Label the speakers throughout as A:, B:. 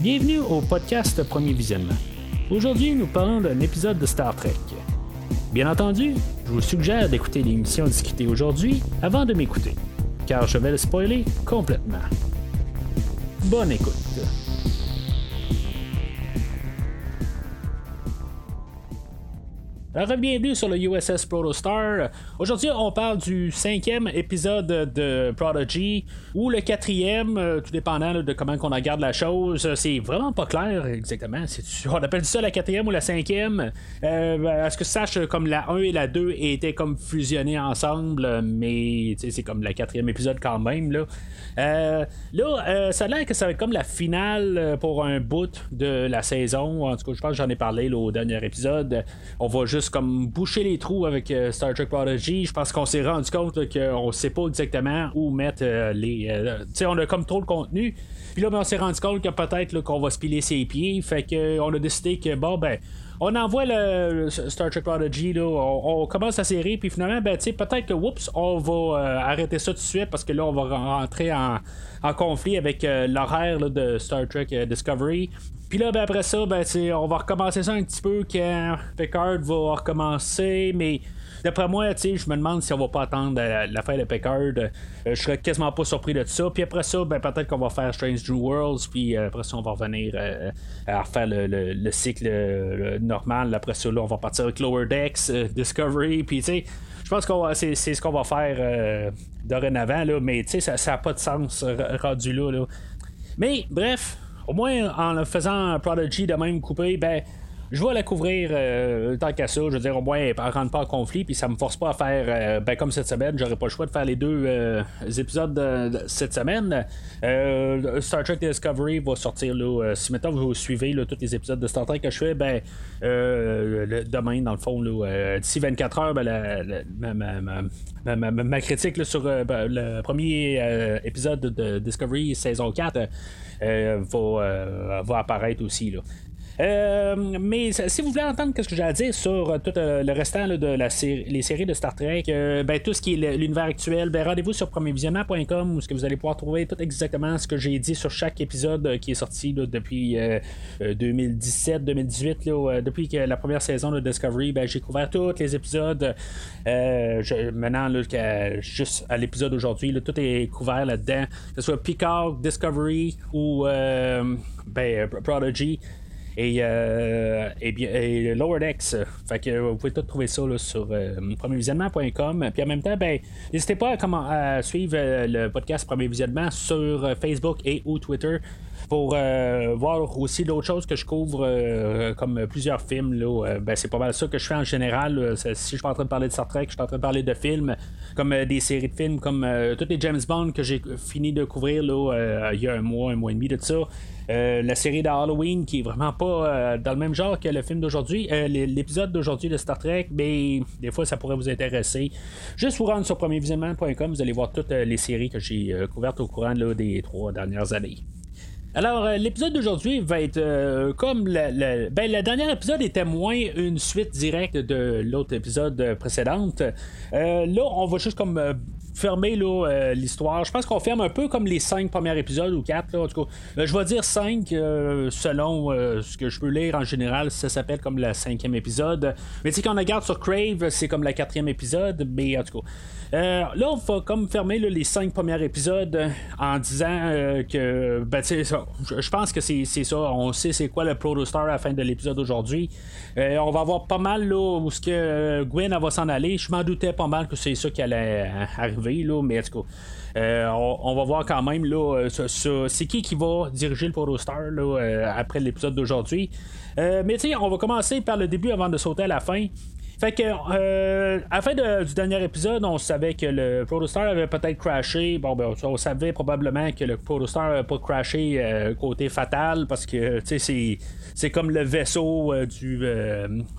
A: Bienvenue au podcast Premier Visionnement. Aujourd'hui, nous parlons d'un épisode de Star Trek. Bien entendu, je vous suggère d'écouter l'émission discutée aujourd'hui avant de m'écouter, car je vais le spoiler complètement. Bonne écoute. Alors, bienvenue sur le USS Protostar. Aujourd'hui, on parle du cinquième épisode de Prodigy ou le quatrième, euh, tout dépendant de comment on regarde la chose. C'est vraiment pas clair exactement. On appelle ça la quatrième ou la cinquième. Euh, Est-ce que ça sache comme la 1 et la 2 étaient comme fusionnés ensemble, mais c'est comme le quatrième épisode quand même. Là, euh, là euh, ça a l'air que ça va être comme la finale pour un bout de la saison. En tout cas, je pense que j'en ai parlé au dernier épisode. On va juste comme boucher les trous avec euh, Star Trek Prodigy. Je pense qu'on s'est rendu compte qu'on sait pas exactement où mettre euh, Euh, on a comme trop de contenu. Puis là, ben, on s'est rendu compte que peut-être qu'on va se piler ses pieds. Fait qu'on a décidé que bon ben on envoie le, Star Trek Prodigy, là, on, commence la série, puis finalement, ben, peut-être que, oups, on va arrêter ça tout de suite parce que là, on va rentrer en, conflit avec l'horaire de Star Trek Discovery. Puis là, ben, après ça, ben, on va recommencer ça un petit peu quand Picard va recommencer, mais d'après moi, je me demande si on va pas attendre la, fin de Picard. Euh, je serais quasiment pas surpris de ça. Puis après ça, ben, peut-être qu'on va faire Strange New Worlds, puis euh, après ça, on va revenir euh, à refaire le, cycle normal. Après ça, là, on va partir avec Lower Decks, Discovery, puis tu. Je pense que c'est, ce qu'on va faire dorénavant, là, mais ça n'a pas de sens rendu là, là. Mais bref, au moins en le faisant Prodigy de même coupé, ben je vais la couvrir euh, tant qu'à ça. Je veux dire, au moins, elle ne rentre pas en conflit, puis ça me force pas à faire, euh, ben, comme cette semaine, j'aurais pas le choix de faire les deux euh, épisodes de, cette semaine. Star Trek Discovery va sortir, là, si maintenant vous suivez tous les épisodes de Star Trek que je fais, ben, demain, dans le fond, d'ici 24 heures, ben, ma, critique sur ben, le premier épisode de Discovery saison 4 va, va apparaître aussi. Là. Euh, mais si vous voulez entendre ce que j'ai à dire sur euh, tout euh, le restant de la série, les séries de Star Trek, ben, tout ce qui est l'univers actuel, ben, rendez-vous sur premiervisionnement.com où ce que vous allez pouvoir trouver tout exactement ce que j'ai dit sur chaque épisode qui est sorti depuis 2017-2018. depuis que la première saison de Discovery, ben, j'ai couvert tous les épisodes. Maintenant, juste à l'épisode d'aujourd'hui, tout est couvert là-dedans. Que ce soit Picard, Discovery ou ben, Prodigy et, euh, et, bien, Lower Decks. Vous pouvez tout trouver ça sur euh, premiervisionnement.com. Puis en même temps, ben, n'hésitez pas à, suivre euh, le podcast Premier Visionnement sur Facebook et ou Twitter pour euh, voir aussi d'autres choses que je couvre comme plusieurs films là, ben, c'est pas mal ça que je fais en général si je suis en train de parler de Star Trek je suis en train de parler de films comme des séries de films comme tous les James Bond que j'ai fini de couvrir là, il y a un mois un mois et demi de ça euh, la série de Halloween qui est vraiment pas euh, dans le même genre que le film d'aujourd'hui, euh, l'épisode d'aujourd'hui de Star Trek, mais des fois ça pourrait vous intéresser. Juste vous rendre sur premiervisionnement.com, vous allez voir toutes les séries que j'ai couvertes au courant des trois dernières années. Alors, l'épisode d'aujourd'hui va être comme le, ben, le dernier épisode était moins une suite directe de l'autre épisode précédente. là, on va juste comme fermer euh, l'histoire. Je pense qu'on ferme un peu comme les cinq premiers épisodes ou quatre. Là, en tout cas, euh, je vais dire cinq euh, selon ce que je peux lire en général. Ça s'appelle comme le cinquième épisode. Mais tu sais, quand on regarde sur Crave, c'est comme le quatrième épisode. Mais en tout cas. Euh, là, on va comme fermer les cinq premiers épisodes en disant euh, que, ben, je pense que c'est ça. On sait c'est quoi le Protostar à la fin de l'épisode d'aujourd'hui. Euh, on va avoir pas mal là, où ce que Gwen va s'en aller. Je m'en doutais pas mal que c'est ça qui allait arriver, là, mais on, va voir quand même là, c'est qui qui va diriger le Protostar là, après l'épisode d'aujourd'hui. mais tu sais, on va commencer par le début avant de sauter à la fin. Fait que, euh, à la fin du dernier épisode, on savait que le Protostar avait peut-être crashé. Bon, ben, on savait probablement que le Protostar n'avait pas crashé euh, côté fatal parce que, tu sais, c'est comme le vaisseau euh, du,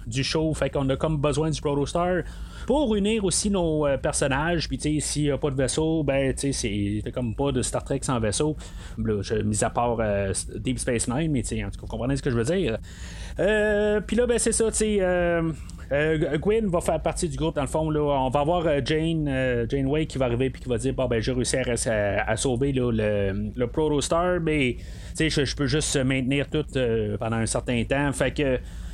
A: du show. Fait qu'on a comme besoin du Protostar pour unir aussi nos personnages. Puis, tu sais, s'il n'y a pas de vaisseau, ben, tu sais, c'est comme pas de Star Trek sans vaisseau. Là, je, mis à part Deep Space Nine, mais, tu sais, en tout cas, vous comprenez ce que je veux dire. Puis là, ben, c'est ça, tu sais Gwen va faire partie du groupe, dans le fond. Là, on va avoir Jane, Janeway qui va arriver puis qui va dire Bon, ben, j'ai réussi à, sauver le, le Protostar, mais je, je peux juste maintenir tout pendant un certain temps.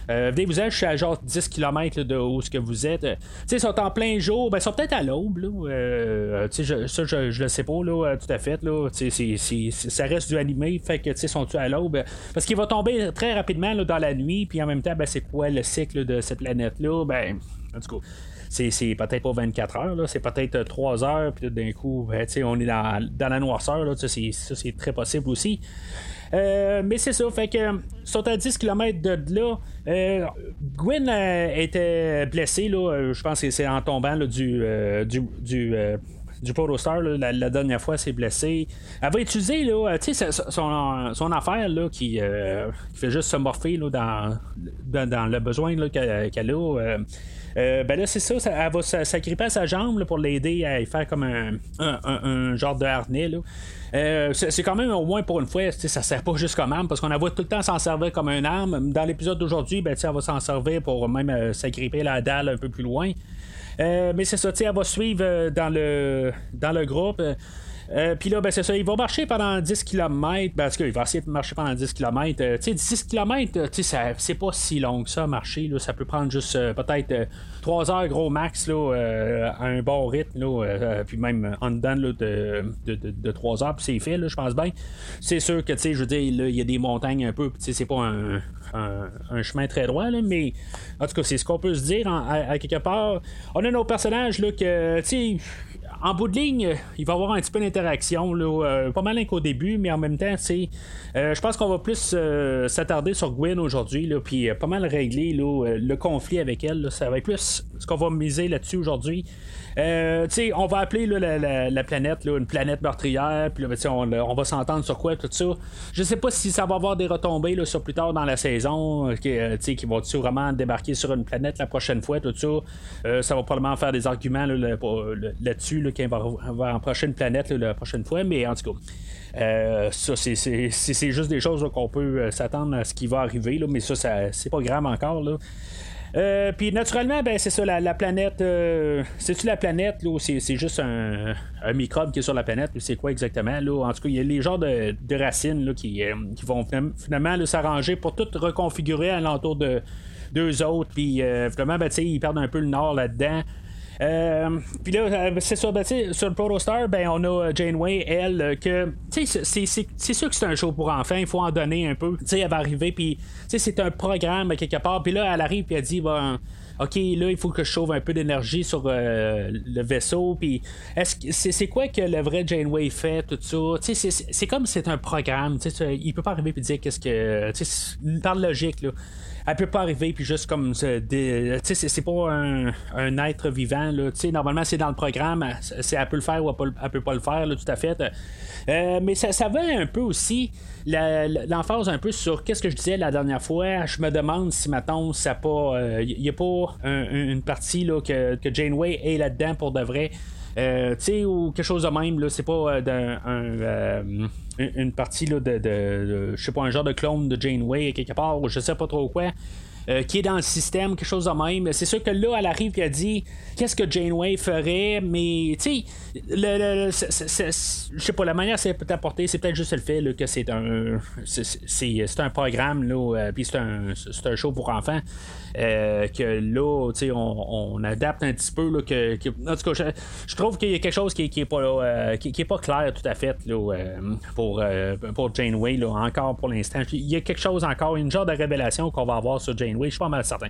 A: Euh, vous êtes, je suis à genre 10 km de où ce que vous êtes. Euh, ils sont en plein jour, ben, ils sont peut-être à l'aube. Euh, je, ça, je, je, le sais pas là, tout à fait. Là, ça reste du animé, fait que sont-ils à l'aube? Parce qu'il va tomber très rapidement là, dans la nuit, puis en même temps, ben, c'est quoi le cycle de cette planète-là? Ben, c'est, peut-être pas 24 heures, c'est peut-être 3 heures, puis d'un coup, ben, on est dans, dans la noirceur, là, ça, c'est très possible aussi. Euh, mais c'est ça, fait que sont à 10 km de là. Euh, Gwen euh, était blessée, là, je pense que c'est en tombant du, du, du du Protostar, la, dernière fois, s'est blessé. Elle va utiliser là, son, son affaire là, qui, fait juste se morpher là, dans, dans, le besoin qu'elle, a. ben là, c'est ça, elle va s'agripper à sa jambe pour l'aider à y faire comme un, un genre de harnais. Euh, c'est quand même au moins pour une fois, ça sert pas juste comme arme parce qu'on a voit tout le temps s'en servir comme une arme. Dans l'épisode d'aujourd'hui, ben, elle va s'en servir pour même euh, s'agripper la dalle un peu plus loin. Euh, mais c'est ça, elle va suivre dans le dans le groupe. Euh, puis là, ben, c'est ça, il va marcher pendant 10 km, parce qu'il va essayer de marcher pendant 10 km. Euh, tu sais, 10 km, tu sais, c'est pas si long que ça, marcher. Là, ça peut prendre juste euh, peut-être 3 heures gros max là, à un bon rythme, là, puis même en dedans là, de, de, de, 3 heures, puis c'est fait, je pense bien. C'est sûr que, tu sais, je veux dire, il y a des montagnes un peu, tu sais, c'est pas un, un, chemin très droit, là, mais en tout cas, c'est ce qu'on peut se dire à, quelque part. On a nos personnages là, que, tu sais, en bout de ligne, il va y avoir un petit peu d'interaction, euh, pas mal qu'au début, mais en même temps, euh, je pense qu'on va plus euh, s'attarder sur Gwen aujourd'hui, puis pas mal régler le conflit avec elle. ça va être plus ce qu'on va miser là-dessus aujourd'hui. Euh, on va appeler la, planète une planète meurtrière, puis on, on, va s'entendre sur quoi, tout ça. Je sais pas si ça va avoir des retombées là, sur plus tard dans la saison, euh, qui, euh, qui vont vraiment débarquer sur une planète la prochaine fois, tout ça. Euh, ça va probablement faire des arguments là-dessus, là, qu'il va, va en prochaine planète la prochaine fois, mais en tout cas. Ça, c'est juste des choses qu'on peut s'attendre à ce qui va arriver, là, mais ça, c'est pas grave encore. Là. Euh, puis naturellement, ben c'est ça, la, planète. euh, C'est-tu la planète là, ou c'est, juste un, microbe qui est sur la planète c'est quoi exactement? Là? En tout cas, il y a les genres de, racines là, qui, euh, qui vont finalement s'arranger pour tout reconfigurer alentour de deux autres. Puis euh, finalement, ben, ils perdent un peu le nord là-dedans. Euh, puis là, euh, c'est ça, ben, sur le Protostar, ben, on a Janeway, elle, euh, que, c'est sûr que c'est un show pour enfants, il faut en donner un peu. Tu sais, elle va arriver, puis, c'est un programme quelque part, puis là, elle arrive, puis elle dit, ben, OK, là, il faut que je sauve un peu d'énergie sur le vaisseau. Puis, c'est, quoi que le vrai Janeway fait, tout ça? C'est, comme c'est un programme. Il peut pas arriver et dire qu'est-ce que. Par logique, là elle peut pas arriver puis juste comme tu sais c'est pas un, être vivant là. Tu sais normalement c'est dans le programme. C'est elle peut le faire ou elle peut, pas le faire là, tout à fait. Euh, mais ça, ça va un peu aussi l'emphase un peu sur qu'est-ce que je disais la dernière fois. Je me demande si maintenant ça pas il euh, y a pas une partie là, que, que Janeway est là-dedans pour de vrai euh, tu sais, ou quelque chose de même, là, c'est pas d'un, un, une partie là, de, de, je sais pas, un genre de clone de Janeway quelque part, ou je sais pas trop quoi. Euh, qui est dans le système, quelque chose de même. C'est sûr que là, elle arrive et elle dit qu'est-ce que Janeway ferait, mais tu sais, le, je sais pas, la manière c'est peut apporter, c'est peut-être juste le fait que c'est un c'est un programme, là, euh, puis c'est un, un show pour enfants. Euh, que là, sais, on, adapte un petit peu. Là, que, en tout cas, je, trouve qu'il y a quelque chose qui, qui est pas qui, pas clair tout à fait là, pour, pour Janeway, là, encore pour l'instant. Il y a quelque chose encore, une genre de révélation qu'on va avoir sur Janeway, je suis pas mal certain.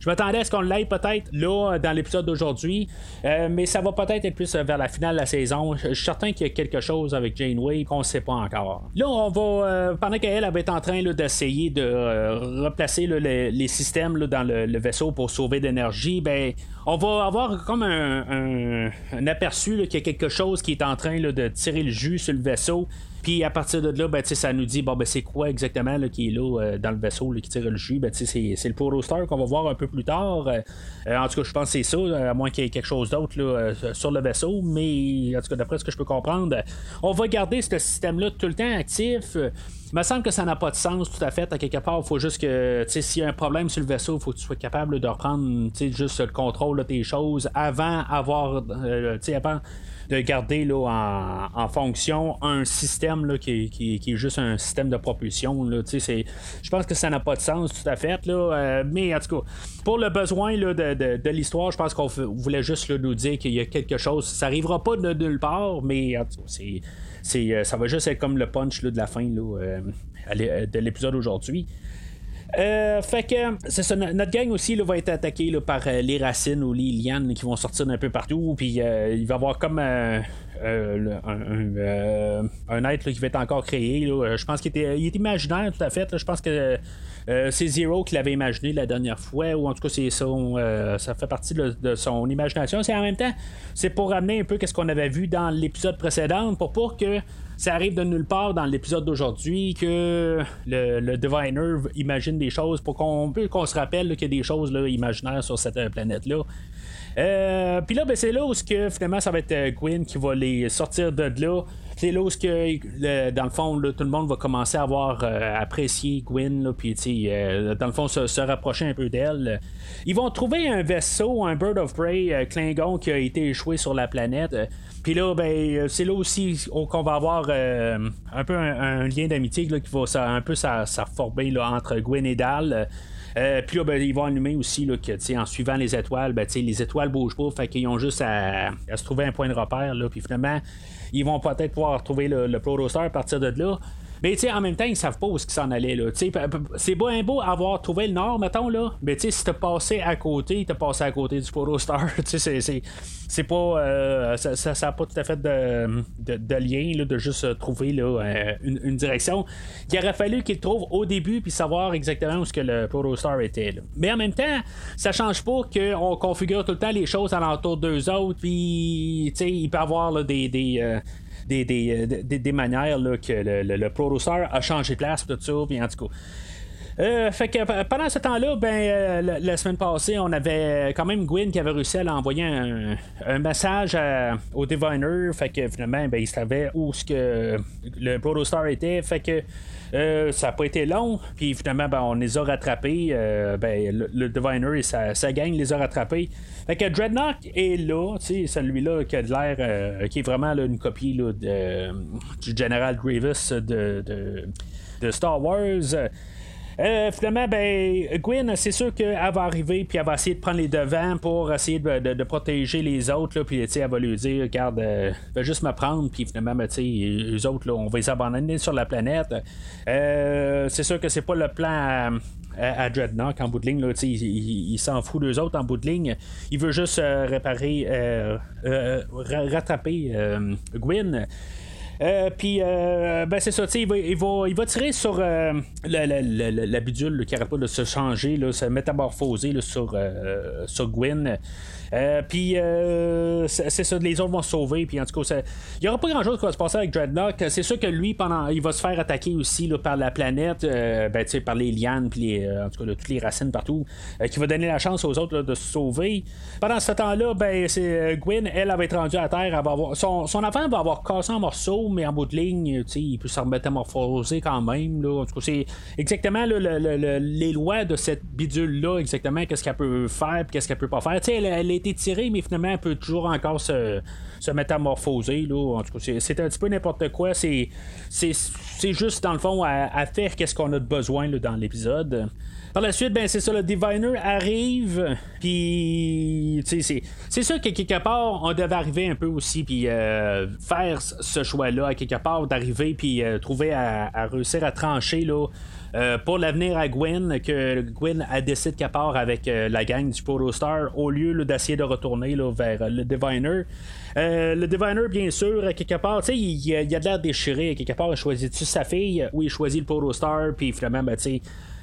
A: Je m'attendais à ce qu'on l'aille peut-être là dans l'épisode d'aujourd'hui, mais ça va peut-être être plus vers la finale de la saison. Je suis certain qu'il y a quelque chose avec Janeway qu'on ne sait pas encore. Là, on va, pendant qu'elle avait été en train d'essayer de replacer les, systèmes dans le, vaisseau pour sauver d'énergie, ben on va avoir comme un, aperçu qu'il y a quelque chose qui est en train de tirer le jus sur le vaisseau. Puis à partir de là, ben, ça nous dit bon ben c'est quoi exactement là, qui est là euh, dans le vaisseau qui tire le jus? Ben, c'est, c'est le Protostar qu'on va voir un peu plus tard. Euh, en tout cas, je pense que c'est ça, à moins qu'il y ait quelque chose d'autre sur le vaisseau. Mais en tout cas, d'après ce que je peux comprendre, on va garder ce système-là tout le temps actif. Il me semble que ça n'a pas de sens tout à fait. À quelque part, il faut juste que s'il y a un problème sur le vaisseau, il faut que tu sois capable de reprendre juste le contrôle de tes choses avant avoir avant de garder là, en, fonction un système là, qui, qui, est juste un système de propulsion. Là, je pense que ça n'a pas de sens tout à fait. Là, euh, mais en tout cas, pour le besoin là, de, de, l'histoire, je pense qu'on voulait juste nous dire qu'il y a quelque chose. Ça n'arrivera pas de nulle part, mais en tout cas, c'est, euh, ça va juste être comme le punch de la fin là, euh, de l'épisode aujourd'hui. Euh, fait que notre gang aussi va être attaqué par euh, les racines ou les lianes qui vont sortir d'un peu partout. Puis euh, il va y avoir comme un, être qui va être encore créé. je pense qu'il était, il est imaginaire tout à fait. Je pense que c'est Zero qui l'avait imaginé la dernière fois, ou en tout cas c'est son, ça fait partie de, son imagination. C'est en même temps, c'est pour ramener un peu ce qu'on avait vu dans l'épisode précédent, pour pas que ça arrive de nulle part dans l'épisode d'aujourd'hui que le, Diviner imagine des choses pour qu'on qu'on se rappelle qu'il y a des choses là, imaginaires sur cette euh, planète-là. Euh, puis là, ben, c'est là où que, finalement ça va être euh, Gwyn qui va les sortir de là. C'est là où que, dans le fond, tout le monde va commencer à avoir apprécié Gwyn, puis dans le fond, se, rapprocher un peu d'elle. Ils vont trouver un vaisseau, un Bird of Prey Klingon qui a été échoué sur la planète. Puis là, ben, euh, c'est là aussi qu'on va avoir euh, un peu un, lien d'amitié qui va un peu s'afformer entre Gwen et Dal. Euh, puis là, ben, ils vont allumer aussi là, que en suivant les étoiles, ben, les étoiles bougent pas, fait qu'ils ont juste à, se trouver un point de repère. Puis finalement, ils vont peut-être pouvoir trouver le, le Protostar à partir de là. Mais tu en même temps, ils savent pas où ils s'en allaient. Là. C'est un beau avoir trouvé le nord, mettons, là. Mais tu si t'as passé à côté, t'as passé à côté du Protostar. tu sais, c'est pas. Euh, ça, ça, pas tout à fait de, de, lien, là, de juste trouver là, euh, une, direction. Il aurait fallu qu'ils trouvent au début puis savoir exactement où ce que le Protostar était. Là. Mais en même temps, ça change pas qu'on configure tout le temps les choses alentour d'eux autres. Puis, tu il peut avoir des. des euh, euh, des, des, manières là, que le, le, a changé de place, tout ça, en tout cas. Euh, fait que pendant ce temps-là, ben euh, la, semaine passée, on avait quand même Gwyn qui avait réussi à envoyer un, message au Diviner. Fait que finalement, ben, il savait où ce que le Protostar était. Fait que euh, ça n'a pas été long, puis finalement, ben, on les a rattrapés. Euh, ben, le, Diviner et sa, gang les a rattrapés. Fait que Dreadnought est là, celui-là qui a de l'air, euh, qui est vraiment une copie de, du General Grievous de, de Star Wars. Euh, finalement, ben, Gwen, c'est sûr qu'elle va arriver puis elle va essayer de prendre les devants pour essayer de, protéger les autres. puis elle va lui dire Regarde, euh, va juste me prendre. Puis finalement, ben, les autres, là, on va les abandonner sur la planète. Euh, c'est sûr que c'est pas le plan à, Dreadnought en bout de ligne. Là, il, s'en fout d'eux autres en bout de ligne. Il veut juste réparer, rattraper Gwen. Euh, puis, euh, ben c'est ça, il va, il, va, il va tirer sur euh, la, la, la, bidule qui n'arrête pas de se changer, là, se métamorphoser là, sur, sur Gwen. Euh, puis euh, c'est ça, les autres vont se sauver. Puis en tout cas, il n'y aura pas grand chose qui va se passer avec Dreadnought. C'est sûr que lui, pendant, il va se faire attaquer aussi par la planète, euh, ben, par les lianes, puis en tout cas, toutes les racines partout, qui va donner la chance aux autres de se sauver. Pendant ce temps-là, ben, c'est Gwen, elle, va être rendue à terre. Elle va avoir, son, son enfant va avoir cassé en morceaux, mais en bout de ligne, il peut se métamorphoser quand même. Là. En tout cas, c'est exactement les lois de cette bidule-là, exactement qu'est-ce qu'elle peut faire, qu'est-ce qu'elle peut pas faire. Elle, elle, été tiré, mais finalement, elle peut toujours encore se, se métamorphoser. Là. En tout cas, c'est, un petit peu n'importe quoi. C'est, c'est, juste, dans le fond, à, faire qu'est-ce qu'on a de besoin là, dans l'épisode. Par la suite, ben c'est ça, le Diviner arrive, puis c'est, sûr que quelque part, on devait arriver un peu aussi, puis euh, faire ce choix-là, à quelque part, d'arriver, puis euh, trouver à, à, réussir à trancher là, euh, pour l'avenir à Gwen, que Gwen a décidé qu'elle part avec euh, la gang du Protostar au lieu d'essayer de retourner vers euh, le Diviner. le Diviner, bien sûr, quelque part, il, il, a de l'air déchiré. Quelque part, il choisit-tu sa fille ou il choisit le Protostar, puis finalement, ben, Euh,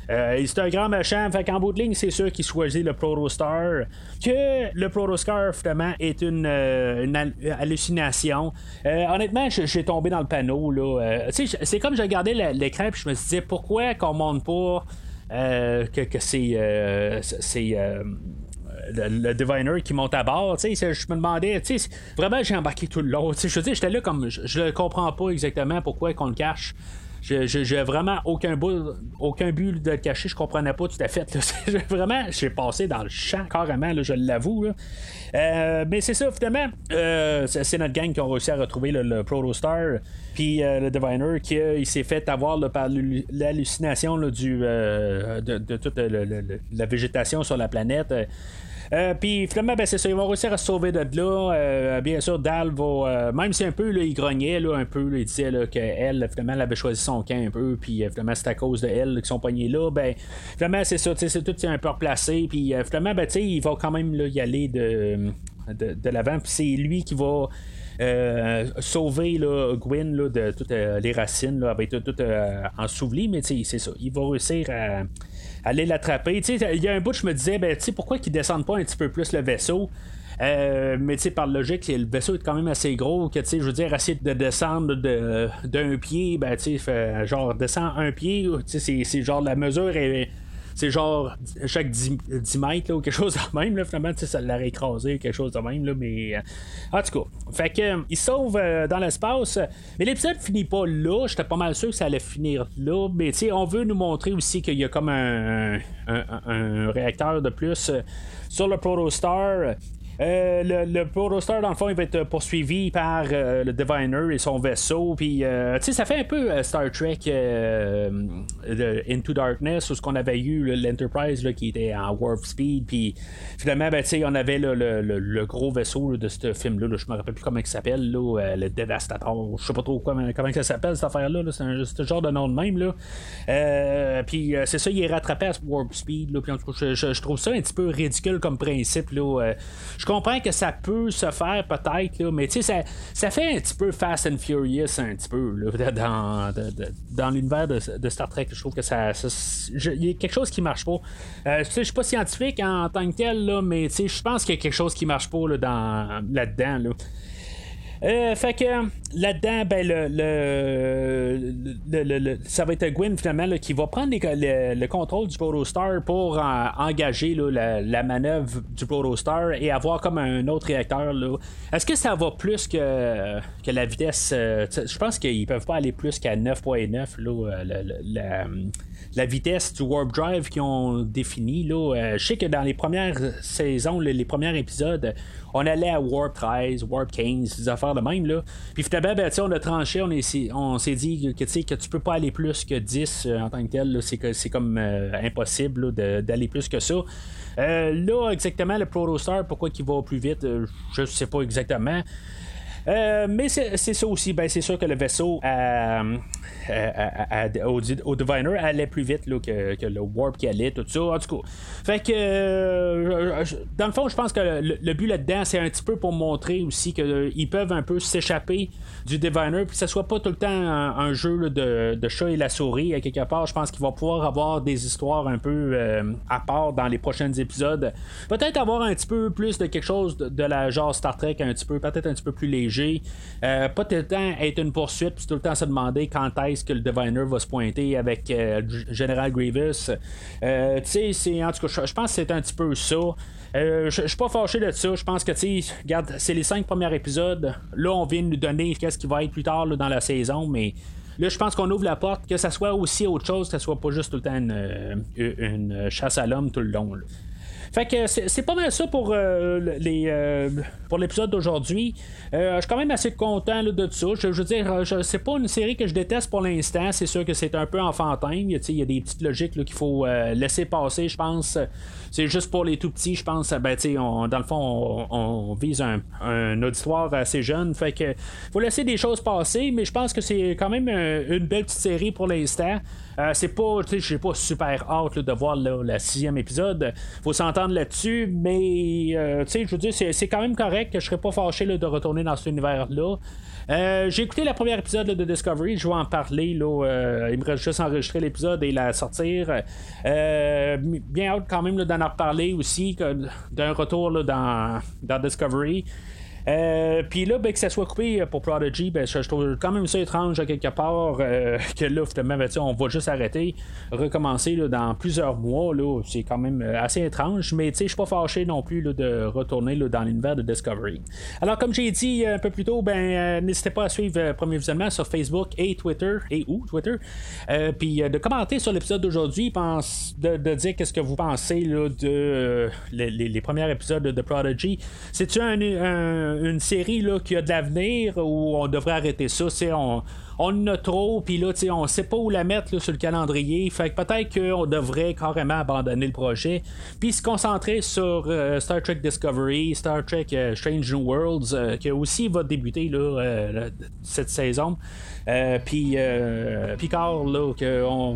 A: c'est un grand machin, fait qu'en bout de ligne, c'est sûr qu'il choisit le Protostar. Que le Protostar, finalement, est une, hallucination. honnêtement, j'ai tombé dans le panneau. Là. c'est comme je regardais l'écran et je me disais pourquoi qu'on monte pas que, c'est. c'est le, diviner qui monte à bord, je me demandais, vraiment j'ai embarqué tout le long, je veux j'étais là comme, je, ne comprends pas exactement pourquoi qu'on le cache. J'ai vraiment aucun, aucun but de le cacher, je comprenais pas tout à fait. vraiment, j'ai passé dans le champ carrément, là, je l'avoue. Euh, mais c'est ça, finalement, euh, c'est notre gang qui a réussi à retrouver le Protostar. Puis euh, le Diviner qui s'est fait avoir par l'hallucination du, de, toute la végétation sur la planète. Euh, puis finalement, ben, c'est ça, ils vont réussir à se sauver de là. Euh, bien sûr, Dal va, euh, même si un peu, là, il grognait un peu, il disait qu'elle, finalement, elle avait choisi son camp un peu, puis finalement, c'est à cause de elle qu'ils sont pognés là. Ben, finalement, c'est ça, c'est tout un peu replacé. Puis finalement, ben, il va quand même y aller de, de, l'avant. Puis c'est lui qui va. sauver Gwyn de toutes les racines avec tout, tout ensouveli, mais c'est ça. Il va réussir à, aller l'attraper. Il y a un bout, je me disais, ben, pourquoi qu'ils descendent pas un petit peu plus le vaisseau? Euh, mais tu par logique, le vaisseau est quand même assez gros que tu je veux dire, essayer de descendre d'un pied, ben tu genre descend un pied, c'est genre la mesure est c'est genre chaque 10, mètres ou quelque chose de même, là, finalement, ça l'aurait écrasé, quelque chose de même, là, mais euh, en tout cas. Fait que euh, il sauve euh, dans l'espace. Mais l'épisode finit pas là. J'étais pas mal sûr que ça allait finir là. Mais tu on veut nous montrer aussi qu'il y a comme un, un réacteur de plus sur le Protostar. Euh, le, le Protostar, dans le fond, il va être poursuivi par euh, le Diviner et son vaisseau. Puis, euh, tu sais, ça fait un peu Star Trek Into Darkness, où ce qu'on avait eu l'Enterprise qui était en warp speed. Puis, finalement, ben, tu sais, on avait le, gros vaisseau de ce film-là. je me rappelle plus comment il s'appelle, le Devastator. Je sais pas trop comment, comment ça s'appelle, cette affaire-là. c'est un, genre de nom de même. Là. puis, c'est ça, il est rattrapé à warp speed. Là, puis, en tout cas, je, trouve ça un petit peu ridicule comme principe. Là. Je comprends que ça peut se faire peut-être, mais tu sais, ça, fait un petit peu Fast and Furious, un petit peu, dans, l'univers de, Star Trek. Je trouve que ça. Il y a quelque chose qui marche pas. Euh, je suis pas scientifique en tant que tel, là, mais je pense qu'il y a quelque chose qui marche pas là, dans, là-dedans. Là. Euh, fait que là-dedans, ben, le, ça va être Gwyn finalement qui va prendre le, contrôle du Protostar pour engager la, manœuvre du Protostar et avoir comme un autre réacteur. Est-ce que ça va plus que, que la vitesse euh, Je pense qu'ils peuvent pas aller plus qu'à 9.9 la, la vitesse du Warp Drive qu'ils ont défini. Là, je sais que dans les premières saisons, les premiers épisodes, on allait à Warp 13, Warp 15, des affaires de même. Là. Puis finalement, ben, on a tranché, on, on s'est dit que, que tu peux pas aller plus que 10 euh, en tant que tel. C'est, c'est comme euh, impossible d'aller plus que ça. Euh, là, exactement, le Protostar, pourquoi il va plus vite, je sais pas exactement. Euh, mais c'est ça aussi, ben, c'est sûr que le vaisseau euh, euh, au, Diviner allait plus vite que, le Warp qui allait, tout ça. En tout cas, fait que dans le fond, je pense que le, but là-dedans, c'est un petit peu pour montrer aussi qu'ils peuvent un peu s'échapper du Diviner, puis que ce soit pas tout le temps un, jeu de, chat et la souris. À quelque part, je pense qu'il va pouvoir avoir des histoires un peu à part dans les prochains épisodes. Peut-être avoir un petit peu plus de quelque chose de, de la genre Star Trek, un petit peu, peut-être un petit peu plus léger euh, pas tout le temps être une poursuite, puis tout le temps se demander quand est-ce que le Diviner va se pointer avec euh, General Grievous. Euh, tu sais, en tout cas, je pense que c'est un petit peu ça. je suis pas fâché de ça. Je pense que, tu regarde, c'est les cinq premiers épisodes. Là, on vient de nous donner qu'est-ce qui va être plus tard dans la saison, mais là, je pense qu'on ouvre la porte, que ça soit aussi autre chose, que ça soit pas juste tout le temps une, chasse à l'homme tout le long. Fait que c'est pas mal ça pour euh, les euh, pour l'épisode d'aujourd'hui. Euh, je suis quand même assez content de tout ça. Je, veux dire, c'est pas une série que je déteste pour l'instant. C'est sûr que c'est un peu enfantin. Il y a des petites logiques qu'il faut laisser passer, je pense. C'est juste pour les tout petits, je pense. Ben, dans le fond, on, vise un, auditoire assez jeune. Fait que faut laisser des choses passer, mais je pense que c'est quand même une belle petite série pour l'instant. C'est pas, je pas super hâte de voir le sixième épisode. Faut s'entendre là-dessus, mais tu sais, je veux dire, c'est quand même correct que je serais pas fâché de retourner dans cet univers-là. j'ai écouté le premier épisode de Discovery, je vais en parler. Là, il me reste juste enregistrer l'épisode et la sortir. bien hâte quand même d'en reparler aussi, d'un retour dans, dans Discovery. Euh, puis là, ben, que ça soit coupé pour Prodigy, ben, je, trouve quand même ça étrange à quelque part euh, que là, finalement, ben, on va juste arrêter, recommencer là, dans plusieurs mois. Là, c'est quand même euh, assez étrange, mais je suis pas fâché non plus là, de retourner là, dans l'univers de Discovery. Alors, comme j'ai dit un peu plus tôt, ben, n'hésitez pas à suivre Premier Visionnement sur Facebook et Twitter, et où Twitter, puis de commenter sur l'épisode d'aujourd'hui, de, de dire qu'est-ce que vous pensez là, de les, premiers épisodes de Prodigy. C'est-tu un une série là, qui a de l'avenir où on devrait arrêter ça. On, on en a trop, puis là, on sait pas où la mettre sur le calendrier. Fait que peut-être qu'on devrait carrément abandonner le projet, puis se concentrer sur euh, Star Trek Discovery, Star Trek euh, Strange New Worlds, euh, qui aussi va débuter là, cette saison. puis Picard, là,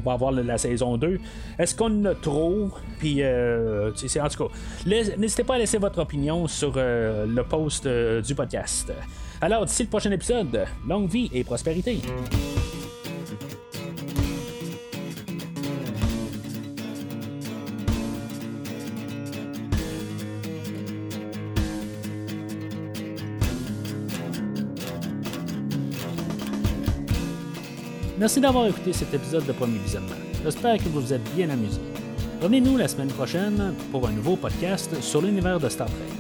A: va avoir la, saison 2. Est-ce qu'on en a trop? Puis, en tout cas, n'hésitez pas à laisser votre opinion sur le post du podcast. Alors, d'ici le prochain épisode, longue vie et prospérité. Merci d'avoir écouté cet épisode de Premier Visionnement. J'espère que vous vous êtes bien amusé. Revenez-nous la semaine prochaine pour un nouveau podcast sur l'univers de Star Trek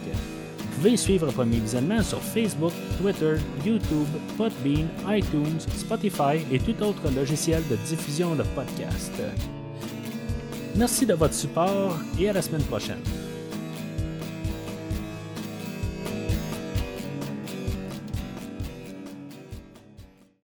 A: pouvez suivre Premier Visionnement sur Facebook, Twitter, YouTube, Podbean, iTunes, Spotify et tout autre logiciel de diffusion de podcasts. Merci de votre support et à la semaine prochaine.